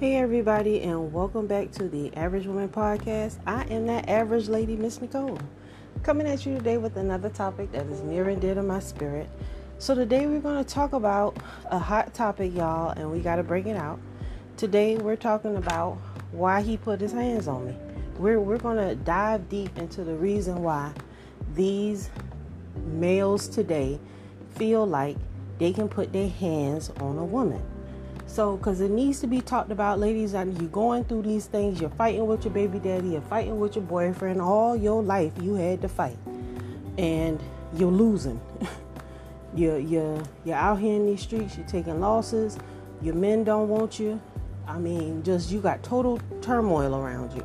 Hey, everybody, and welcome back to the Average Woman Podcast. I am that average lady, Miss Nicole, coming at you today with another topic that is near and dear to my spirit. So, today we're going to talk about a hot topic, y'all, and we got to bring it out. Today, we're talking about why he put his hands on me. We're, we're going to dive deep into the reason why these males today feel like they can put their hands on a woman. So, because it needs to be talked about, ladies, and you're going through these things, you're fighting with your baby daddy, you're fighting with your boyfriend, all your life you had to fight, and you're losing. you're you're you're out here in these streets, you're taking losses. Your men don't want you. I mean, just you got total turmoil around you.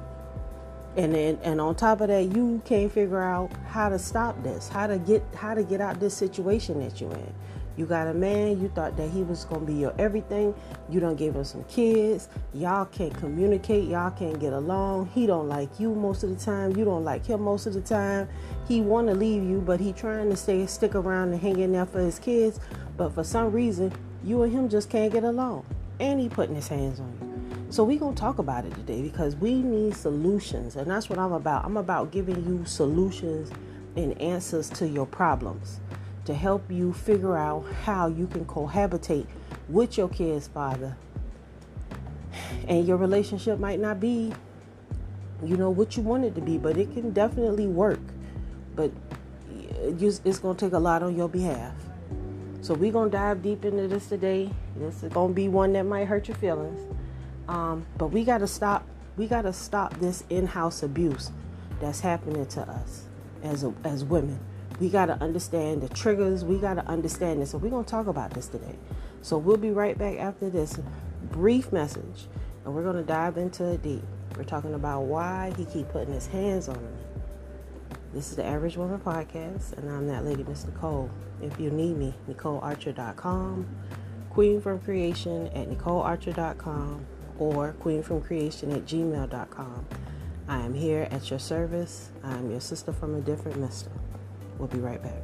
And then and on top of that, you can't figure out how to stop this, how to get how to get out this situation that you're in. You got a man, you thought that he was gonna be your everything. You don't give him some kids. Y'all can't communicate, y'all can't get along. He don't like you most of the time. You don't like him most of the time. He wanna leave you, but he trying to stay stick around and hang in there for his kids. But for some reason, you and him just can't get along. And he putting his hands on you. So we gonna talk about it today because we need solutions, and that's what I'm about. I'm about giving you solutions and answers to your problems to help you figure out how you can cohabitate with your kid's father. And your relationship might not be, you know, what you want it to be, but it can definitely work. But it's going to take a lot on your behalf. So we're going to dive deep into this today. This is going to be one that might hurt your feelings. Um, but we got to stop. We got to stop this in-house abuse that's happening to us as a, as women we got to understand the triggers. We got to understand this. So we're going to talk about this today. So we'll be right back after this brief message, and we're going to dive into it deep. We're talking about why he keep putting his hands on me. This is the Average Woman Podcast, and I'm that lady, Miss Nicole. If you need me, NicoleArcher.com, Queen from Creation at NicoleArcher.com, or Queen from Creation at gmail.com. I am here at your service. I am your sister from a different mister. We'll be right back.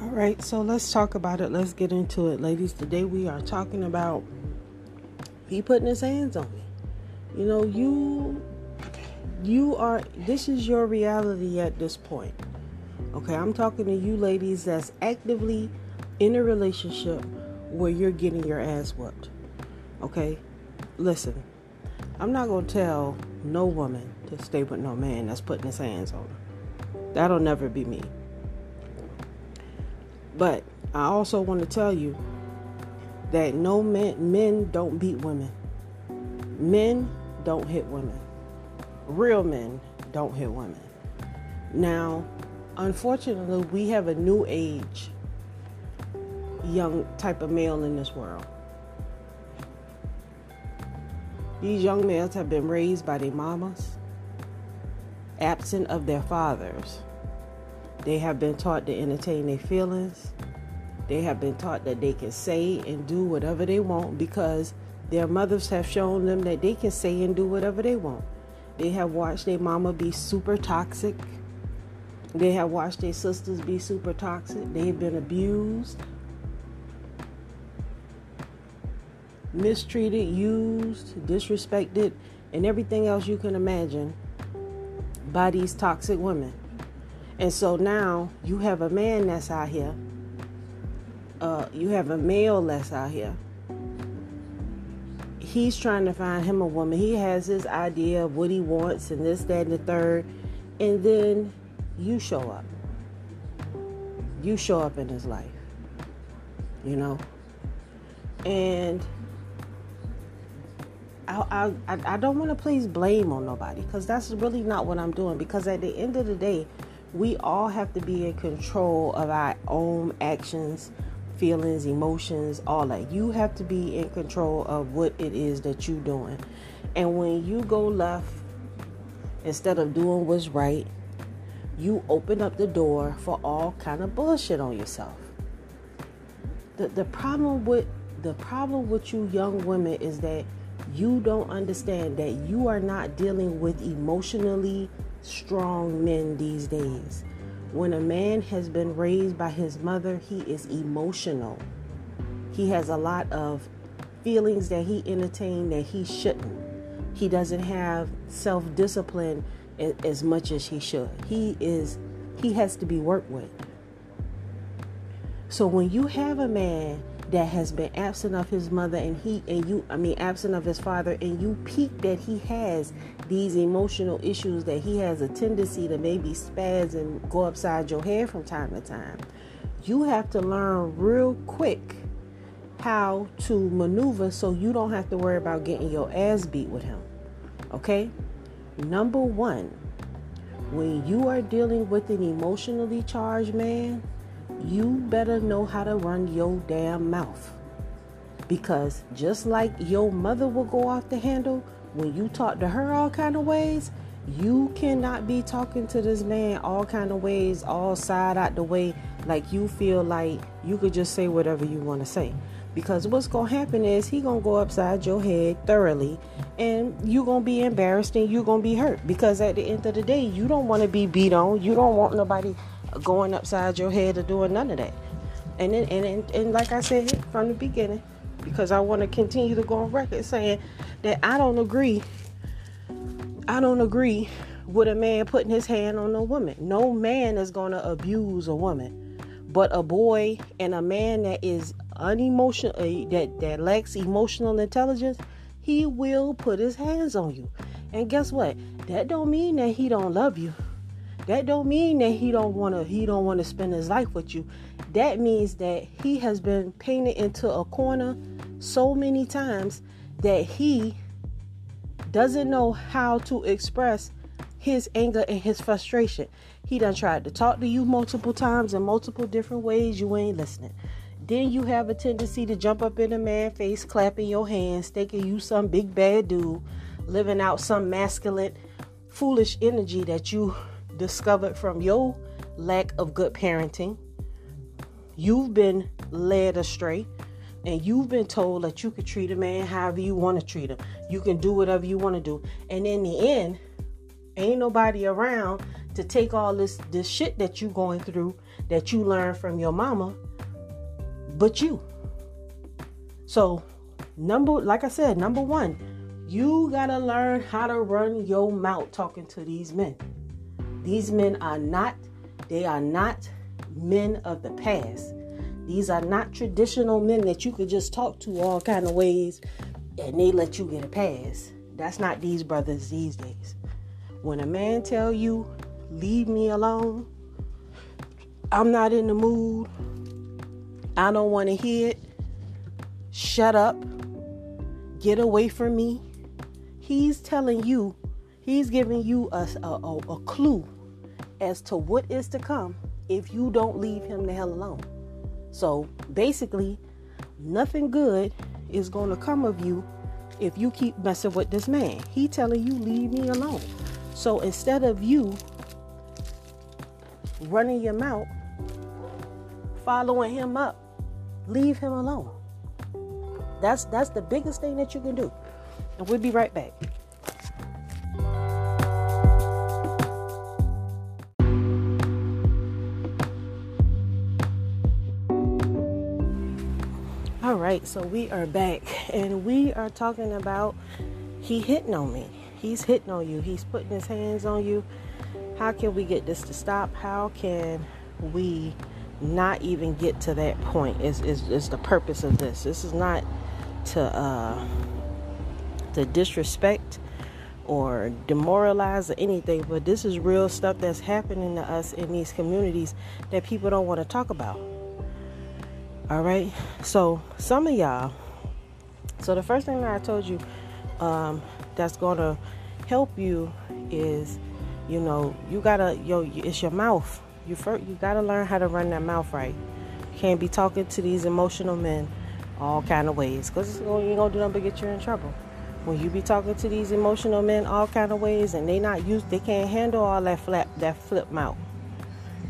All right, so let's talk about it. Let's get into it, ladies. Today we are talking about he putting his hands on me. You know, you you are this is your reality at this point. Okay, I'm talking to you ladies that's actively in a relationship where you're getting your ass whooped. Okay? Listen, I'm not going to tell no woman to stay with no man that's putting his hands on her. That'll never be me. But I also want to tell you that no men men don't beat women. Men don't hit women. Real men don't hit women. Now, unfortunately, we have a new age young type of male in this world. These young males have been raised by their mamas, absent of their fathers. They have been taught to entertain their feelings. They have been taught that they can say and do whatever they want because their mothers have shown them that they can say and do whatever they want. They have watched their mama be super toxic. They have watched their sisters be super toxic. They've been abused, mistreated, used, disrespected, and everything else you can imagine by these toxic women. And so now you have a man that's out here, uh, you have a male that's out here. He's trying to find him a woman. He has his idea of what he wants and this, that, and the third. And then you show up. You show up in his life. You know? And I, I, I don't want to place blame on nobody because that's really not what I'm doing. Because at the end of the day, we all have to be in control of our own actions, feelings, emotions, all that. You have to be in control of what it is that you're doing. And when you go left, instead of doing what's right, you open up the door for all kind of bullshit on yourself. The the problem with the problem with you young women is that you don't understand that you are not dealing with emotionally strong men these days. When a man has been raised by his mother, he is emotional. He has a lot of feelings that he entertained that he shouldn't. He doesn't have self discipline as much as he should. He is he has to be worked with. So when you have a man that has been absent of his mother and he and you I mean absent of his father and you peek that he has these emotional issues that he has a tendency to maybe spaz and go upside your head from time to time. You have to learn real quick how to maneuver so you don't have to worry about getting your ass beat with him. Okay? Number 1, when you are dealing with an emotionally charged man, you better know how to run your damn mouth. Because just like your mother will go off the handle when you talk to her all kind of ways, you cannot be talking to this man all kind of ways, all side out the way, like you feel like you could just say whatever you want to say. Because what's gonna happen is he gonna go upside your head thoroughly, and you gonna be embarrassed and you gonna be hurt. Because at the end of the day, you don't want to be beat on. You don't want nobody going upside your head or doing none of that. And then, and, and, and like I said from the beginning, because I want to continue to go on record saying that I don't agree. I don't agree with a man putting his hand on a woman. No man is going to abuse a woman. But a boy and a man that is unemotional, uh, that, that lacks emotional intelligence, he will put his hands on you. And guess what? That don't mean that he don't love you. That don't mean that he don't want to he don't want to spend his life with you. That means that he has been painted into a corner so many times that he doesn't know how to express his anger and his frustration. He done tried to talk to you multiple times in multiple different ways. You ain't listening. Then you have a tendency to jump up in a man face, clapping your hands, thinking you some big bad dude, living out some masculine, foolish energy that you discovered from your lack of good parenting. You've been led astray and you've been told that you could treat a man however you want to treat him. You can do whatever you want to do. And in the end, ain't nobody around to take all this this shit that you going through that you learned from your mama but you. So, number like I said, number 1, you got to learn how to run your mouth talking to these men. These men are not, they are not men of the past. These are not traditional men that you could just talk to all kind of ways and they let you get a pass. That's not these brothers these days. When a man tell you, leave me alone, I'm not in the mood, I don't want to hear it, shut up, get away from me. He's telling you, he's giving you a, a, a clue as to what is to come if you don't leave him the hell alone. So basically, nothing good is going to come of you if you keep messing with this man. He telling you leave me alone. So instead of you running your mouth, following him up, leave him alone. That's that's the biggest thing that you can do. And we'll be right back. Right, so we are back and we are talking about he hitting on me. He's hitting on you. He's putting his hands on you. How can we get this to stop? How can we not even get to that point? Is is, is the purpose of this? This is not to uh, to disrespect or demoralize or anything, but this is real stuff that's happening to us in these communities that people don't want to talk about. All right. So some of y'all. So the first thing that I told you um, that's gonna help you is, you know, you gotta yo, it's your mouth. You first, you gotta learn how to run that mouth right. You can't be talking to these emotional men all kind of ways, cause you ain't gonna do nothing but get you in trouble. When you be talking to these emotional men all kind of ways, and they not used, they can't handle all that flap, that flip mouth.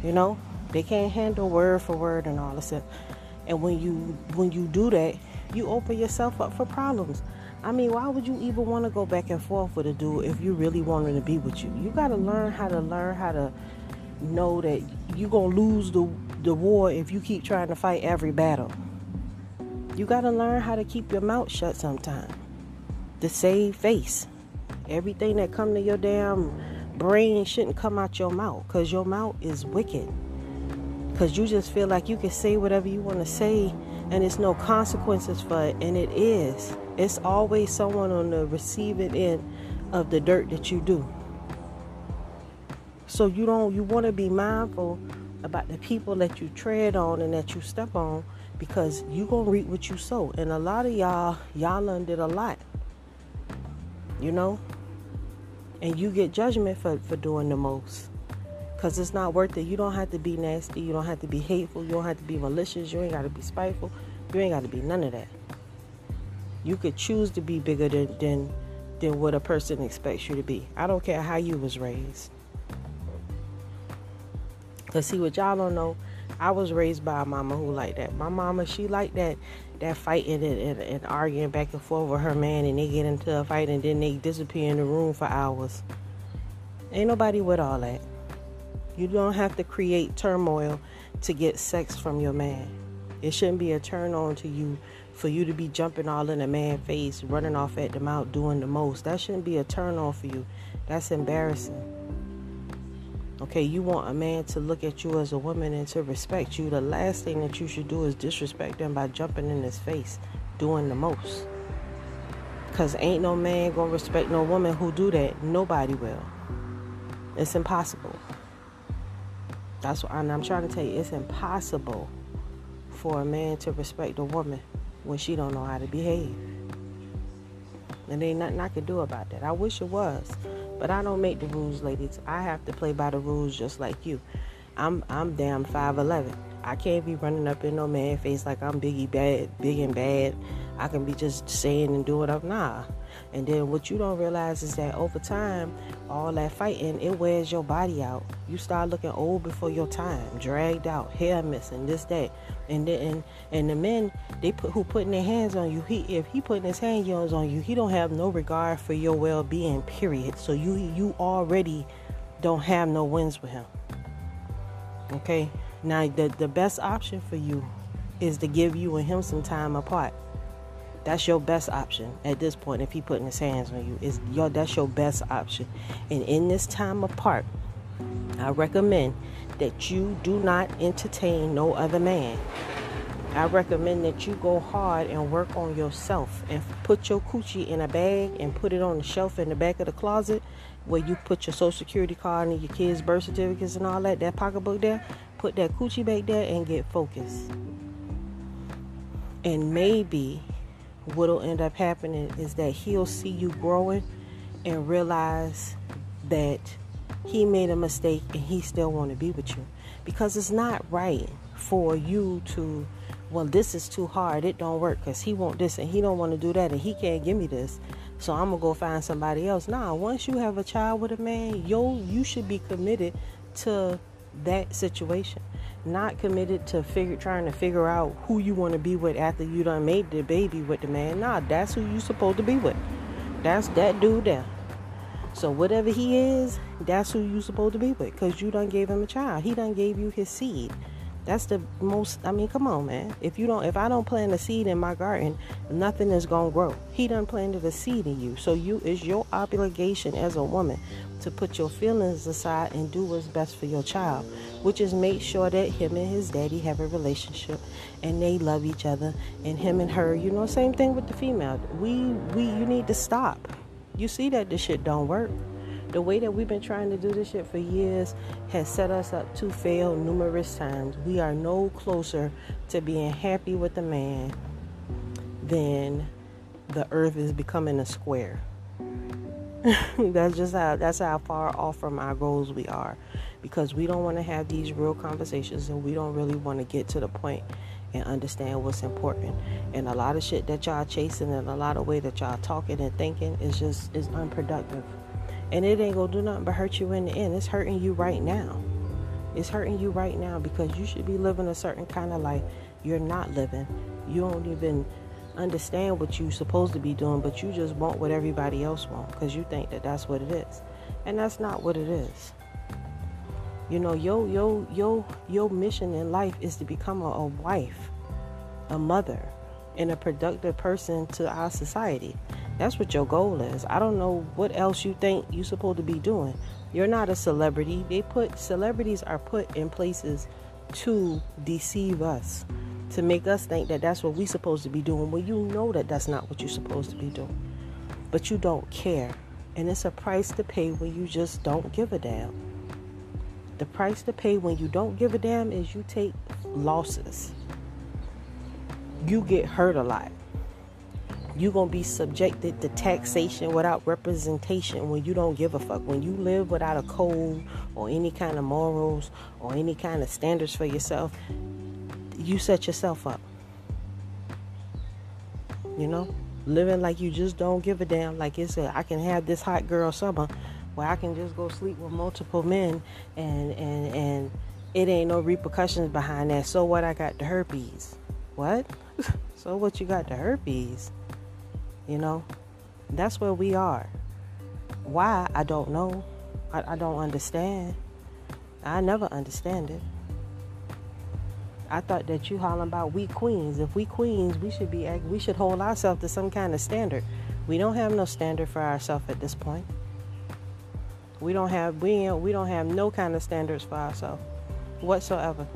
You know, they can't handle word for word and all this stuff. And when you when you do that, you open yourself up for problems. I mean, why would you even want to go back and forth with a dude if you really wanted to be with you? You got to learn how to learn how to know that you're going to lose the, the war if you keep trying to fight every battle. You got to learn how to keep your mouth shut sometime. To save face. Everything that come to your damn brain shouldn't come out your mouth because your mouth is wicked. Because you just feel like you can say whatever you want to say and it's no consequences for it. And it is. It's always someone on the receiving end of the dirt that you do. So you don't you want to be mindful about the people that you tread on and that you step on because you gonna reap what you sow. And a lot of y'all, y'all undid a lot you know? And you get judgment for, for doing the most. Because it's not worth it. You don't have to be nasty. You don't have to be hateful. You don't have to be malicious. You ain't got to be spiteful. You ain't got to be none of that. You could choose to be bigger than, than, than what a person expects you to be. I don't care how you was raised. Because see, what y'all don't know, I was raised by a mama who like that. My mama, she like that that fighting and, and, and, arguing back and forth with her man and they get into a fight and then they disappear in the room for hours. Ain't nobody with all that. You don't have to create turmoil to get sex from your man. It shouldn't be a turn on to you for you to be jumping all in a man's face, running off at the mouth, doing the most. That shouldn't be a turn on for you. That's embarrassing. Okay, you want a man to look at you as a woman and to respect you. The last thing that you should do is disrespect him by jumping in his face, doing the most. Cause ain't no man gonna respect no woman who do that. Nobody will. It's impossible. That's what I'm trying to tell you. It's impossible for a man to respect a woman when she don't know how to behave. And ain't nothing I can do about that. I wish it was. But I don't make the rules, ladies. I have to play by the rules just like you. I'm I'm damn five eleven. I can't be running up in no man face like I'm biggie bad, big and bad. I can be just saying and doing up. Nah. And then what you don't realize is that over time, all that fighting, it wears your body out. You start looking old before your time, dragged out, hair missing, this, that. And then and, the men they put who putting their hands on you, he if he putting his hands on you, he don't have no regard for your well being, period. So you you already don't have no wins with him. Okay? Now the the best option for you is to give you and him some time apart. That's your best option at this point. If he putting his hands on you, is your that's your best option. And in this time apart, I recommend that you do not entertain no other man. I recommend that you go hard and work on yourself and put your coochie in a bag and put it on the shelf in the back of the closet where you put your social security card and your kids' birth certificates and all that, that pocketbook there. Put that coochie back there and get focused. And maybe what'll end up happening is that he'll see you growing and realize that he made a mistake and he still want to be with you. Because it's not right for you to well this is too hard it don't work because he want this and he don't want to do that and he can't give me this so i'm gonna go find somebody else. Nah once you have a child with a man yo you should be committed to that situation not committed to figure trying to figure out who you want to be with after you done made the baby with the man. Nah, that's who you supposed to be with. That's that dude there. So whatever he is, that's who you supposed to be with. Cause you done gave him a child. He done gave you his seed. That's the most. I mean, come on, man. If you don't, if I don't plant a seed in my garden, nothing is gonna grow. He done planted a seed in you, so you is your obligation as a woman to put your feelings aside and do what's best for your child, which is make sure that him and his daddy have a relationship and they love each other, and him and her. You know, same thing with the female. We we you need to stop. You see that this shit don't work. The way that we've been trying to do this shit for years has set us up to fail numerous times. We are no closer to being happy with a man than the earth is becoming a square. that's just how that's how far off from our goals we are because we don't want to have these real conversations and we don't really want to get to the point and understand what's important and a lot of shit that y'all chasing and a lot of way that y'all talking and thinking is just is unproductive and it ain't gonna do nothing but hurt you in the end. It's hurting you right now. It's hurting you right now because you should be living a certain kind of life. You're not living. You don't even understand what you're supposed to be doing, but you just want what everybody else wants because you think that that's what it is, and that's not what it is. You know, your your your your mission in life is to become a, a wife, a mother, and a productive person to our society. That's what your goal is. I don't know what else you think you're supposed to be doing. You're not a celebrity. They put celebrities are put in places to deceive us to make us think that that's what we're supposed to be doing when you know that that's not what you're supposed to be doing. But you don't care. And it's a price to pay when you just don't give a damn. The price to pay when you don't give a damn is you take losses. You get hurt a lot. You're going to be subjected to taxation without representation when you don't give a fuck. When you live without a code or any kind of morals or any kind of standards for yourself, you set yourself up. You know, living like you just don't give a damn. Like it's a, I can have this hot girl summer where I can just go sleep with multiple men and and and it ain't no repercussions behind that. So what? I got the herpes. What? so what? You got the herpes? You know, that's where we are. Why? I don't know. I, I don't understand. I never understand it. I thought that you hollering about we queens. If we queens, we should be we should hold ourselves to some kind of standard. We don't have no standard for ourselves at this point. We don't have we we don't have no kind of standards for ourselves whatsoever.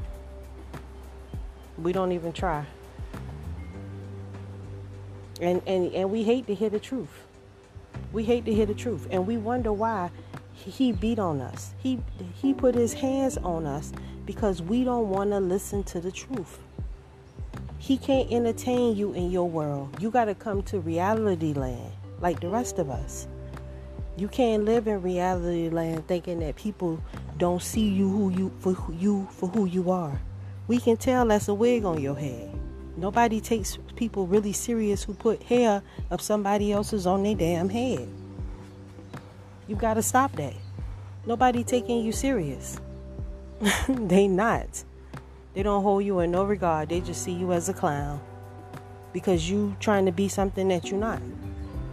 We don't even try. And and and we hate to hear the truth. We hate to hear the truth, and we wonder why he beat on us. He he put his hands on us because we don't want to listen to the truth. He can't entertain you in your world. You got to come to reality land like the rest of us. You can't live in reality land thinking that people don't see you who you for who you for who you are. We can tell that's a wig on your head. Nobody takes people really serious who put hair of somebody else's on their damn head. You got to stop that. Nobody taking you serious. they not. They don't hold you in no regard. They just see you as a clown because you trying to be something that you're not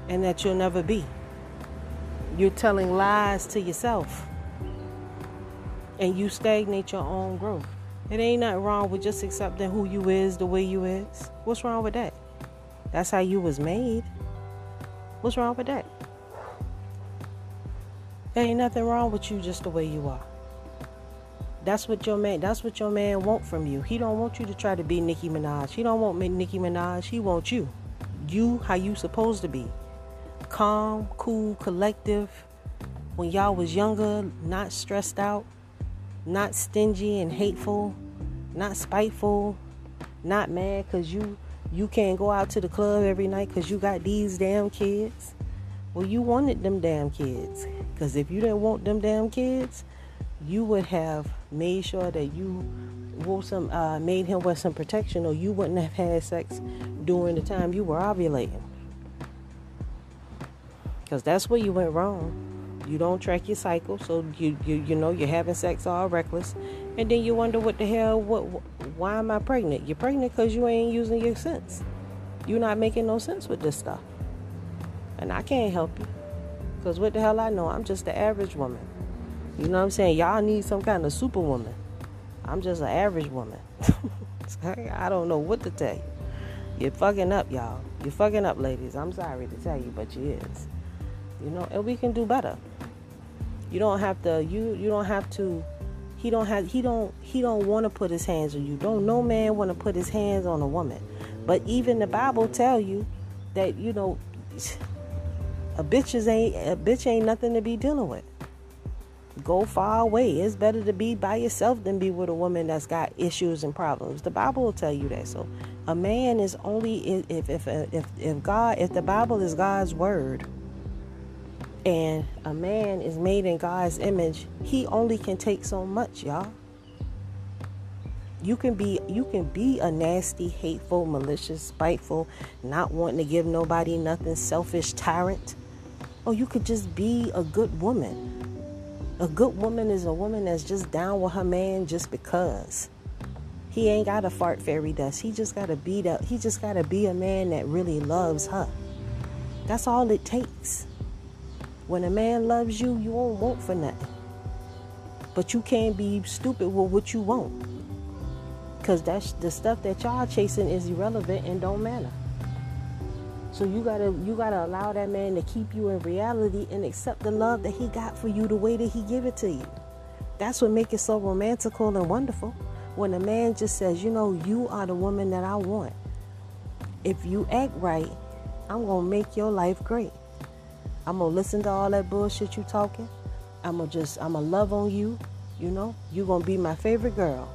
and that you'll never be. You're telling lies to yourself and you stagnate your own growth. It ain't nothing wrong with just accepting who you is the way you is. What's wrong with that? That's how you was made. What's wrong with that? There ain't nothing wrong with you just the way you are. That's what your man. That's what your man want from you. He don't want you to try to be Nicki Minaj. He don't want Nicki Minaj. He wants you. You how you supposed to be. Calm, cool, collective. When y'all was younger, not stressed out, not stingy and hateful, not spiteful, not mad because you you can't go out to the club every night because you got these damn kids. Well, you wanted them damn kids. Because if you didn't want them damn kids, you would have made sure that you wore some uh, made him wear some protection or you wouldn't have had sex during the time you were ovulating because that's where you went wrong you don't track your cycle so you, you you know you're having sex all reckless and then you wonder what the hell what why am i pregnant you're pregnant because you ain't using your sense you're not making no sense with this stuff and i can't help you because what the hell i know i'm just the average woman you know what I'm saying? Y'all need some kind of superwoman. I'm just an average woman. I don't know what to tell you. You're fucking up, y'all. You're fucking up, ladies. I'm sorry to tell you, but you is. You know, and we can do better. You don't have to. You you don't have to. He don't have. He don't. He don't want to put his hands on you. Don't no man want to put his hands on a woman. But even the Bible tell you that you know a bitch is ain't a bitch ain't nothing to be dealing with go far away. It's better to be by yourself than be with a woman that's got issues and problems. The Bible will tell you that. So, a man is only if if if if God if the Bible is God's word, and a man is made in God's image, he only can take so much, y'all. You can be you can be a nasty, hateful, malicious, spiteful, not wanting to give nobody nothing, selfish tyrant. Or you could just be a good woman a good woman is a woman that's just down with her man just because. He ain't got a fart fairy dust. He just got to be that. He just got to be a man that really loves her. That's all it takes. When a man loves you, you won't want for nothing. But you can't be stupid with what you want. Cause that's the stuff that y'all chasing is irrelevant and don't matter. So you gotta you gotta allow that man to keep you in reality and accept the love that he got for you the way that he give it to you. That's what makes it so romantical and wonderful. When a man just says, you know, you are the woman that I want. If you act right, I'm gonna make your life great. I'm gonna listen to all that bullshit you talking. I'm gonna just I'm gonna love on you. You know, you gonna be my favorite girl.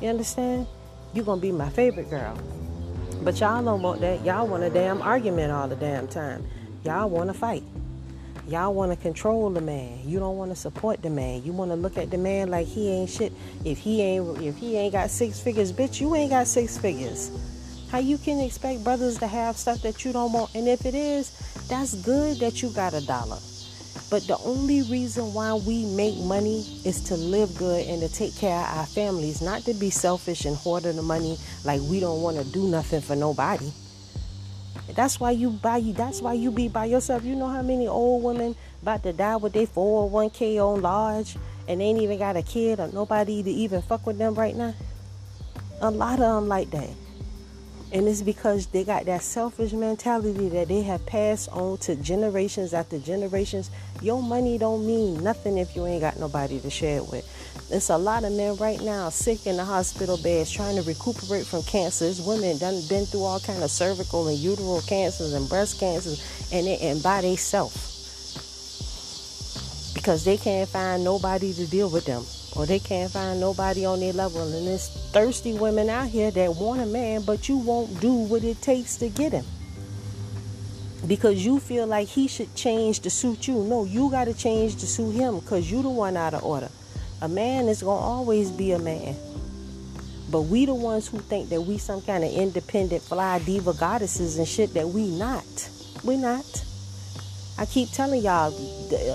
You understand? you gonna be my favorite girl. But y'all don't want that. Y'all want a damn argument all the damn time. Y'all want to fight. Y'all want to control the man. You don't want to support the man. You want to look at the man like he ain't shit. If he ain't if he ain't got six figures, bitch, you ain't got six figures. How you can expect brothers to have stuff that you don't want? And if it is, that's good that you got a dollar. But the only reason why we make money is to live good and to take care of our families, not to be selfish and hoarding the money like we don't want to do nothing for nobody. That's why you buy you. That's why you be by yourself. You know how many old women about to die with their 401k on large and they ain't even got a kid or nobody to even fuck with them right now. A lot of them like that. And it's because they got that selfish mentality that they have passed on to generations after generations. Your money don't mean nothing if you ain't got nobody to share it with. There's a lot of men right now sick in the hospital beds trying to recuperate from cancers. Women done been through all kind of cervical and uterine cancers and breast cancers and they, and by themselves because they can't find nobody to deal with them or they can't find nobody on their level. And there's thirsty women out here that want a man, but you won't do what it takes to get him. Because you feel like he should change to suit you. No, you got to change to suit him because you the one out of order. A man is to always be a man. But we the ones who think that we some kind of independent fly diva goddesses and shit that we not. We not. I keep telling y'all,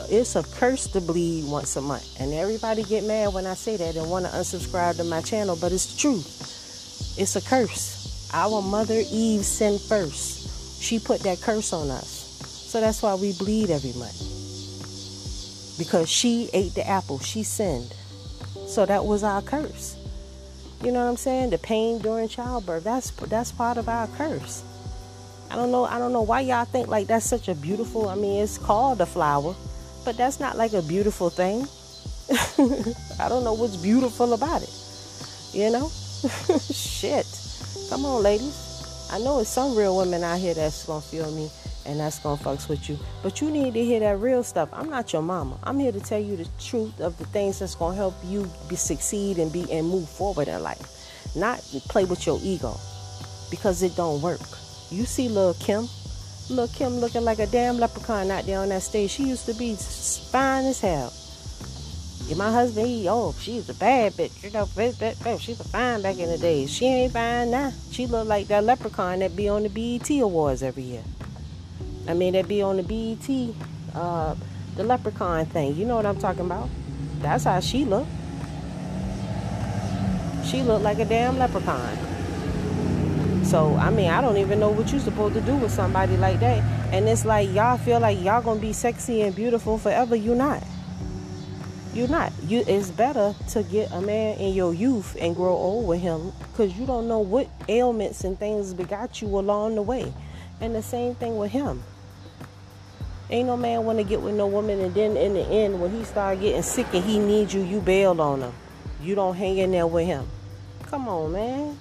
it's a curse to bleed once a month. And everybody get mad when I say that and want to unsubscribe to my channel, but it's true. It's a curse. Our mother Eve sinned first. She put that curse on us. So that's why we bleed every month. Because she ate the apple, she sinned. So that was our curse. You know what I'm saying? The pain during childbirth, that's that's part of our curse. I don't know. I don't know why y'all think like that's such a beautiful. I mean, it's called a flower, but that's not like a beautiful thing. I don't know what's beautiful about it. You know, shit. Come on, ladies. I know it's some real women out here that's gonna feel me and that's gonna fucks with you. But you need to hear that real stuff. I'm not your mama. I'm here to tell you the truth of the things that's gonna help you be succeed and be and move forward in life. Not play with your ego because it don't work. You see Lil Kim. Lil Kim looking like a damn leprechaun out there on that stage. She used to be fine as hell. Yeah, my husband, he, oh, she's a bad bitch. You know, bitch, bitch, bitch, she was fine back in the days. She ain't fine now. She look like that leprechaun that be on the BET Awards every year. I mean, that be on the BET, uh, the leprechaun thing. You know what I'm talking about? That's how she look. She look like a damn leprechaun. So I mean, I don't even know what you're supposed to do with somebody like that. And it's like y'all feel like y'all gonna be sexy and beautiful forever. You're not. You're not. You. It's better to get a man in your youth and grow old with him, cause you don't know what ailments and things begot you along the way. And the same thing with him. Ain't no man want to get with no woman, and then in the end, when he start getting sick and he needs you, you bail on him. You don't hang in there with him. Come on, man.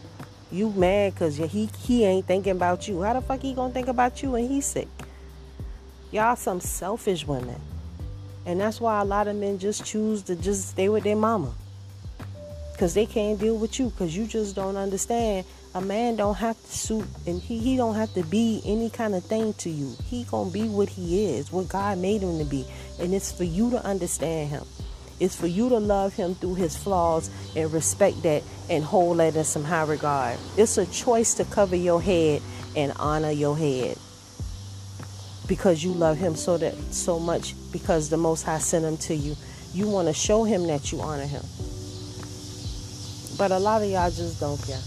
You mad because he, he ain't thinking about you. How the fuck he gonna think about you when he's sick? Y'all some selfish women. And that's why a lot of men just choose to just stay with their mama. Because they can't deal with you. Because you just don't understand. A man don't have to suit and he, he don't have to be any kind of thing to you. He gonna be what he is, what God made him to be. And it's for you to understand him. It's for you to love him through his flaws and respect that and hold that in some high regard. It's a choice to cover your head and honor your head because you love him so that so much because the most high sent him to you. You want to show him that you honor him. But a lot of y'all just don't care.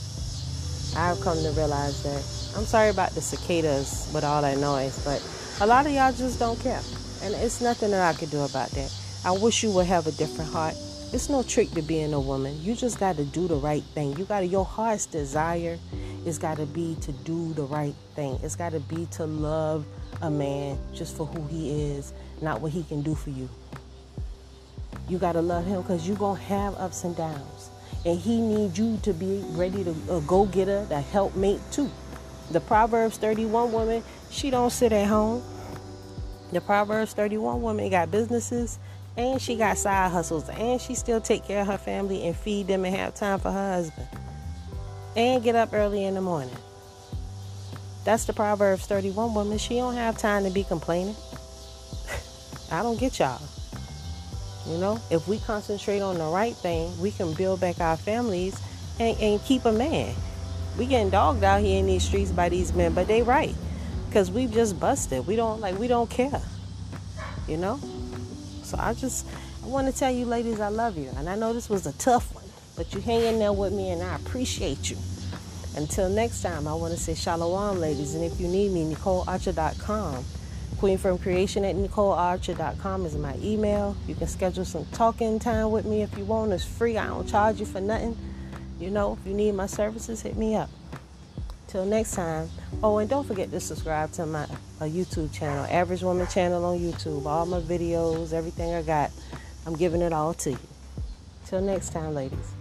I've come to realize that. I'm sorry about the cicadas with all that noise, but a lot of y'all just don't care. And it's nothing that I could do about that. I wish you would have a different heart. It's no trick to being a woman. You just got to do the right thing. You got to, your heart's desire it's got to be to do the right thing. It's got to be to love a man just for who he is, not what he can do for you. You got to love him because you're going to have ups and downs. And he needs you to be ready to uh, go getter, the helpmate too. The Proverbs 31 woman, she don't sit at home. The Proverbs 31 woman got businesses and she got side hustles and she still take care of her family and feed them and have time for her husband and get up early in the morning. That's the Proverbs 31 woman. She don't have time to be complaining. I don't get y'all. You know, if we concentrate on the right thing, we can build back our families and, and keep a man. We getting dogged out here in these streets by these men, but they right. Cause we've just busted. We don't like we don't care. You know? So I just I want to tell you ladies I love you. And I know this was a tough one. But you hang in there with me and I appreciate you. Until next time, I want to say shalom, ladies. And if you need me, NicoleArcher.com. Queen from Creation at NicoleArcher.com is my email. You can schedule some talking time with me if you want. It's free. I don't charge you for nothing. You know, if you need my services, hit me up. Till next time. Oh, and don't forget to subscribe to my uh, YouTube channel, Average Woman channel on YouTube. All my videos, everything I got, I'm giving it all to you. Till next time, ladies.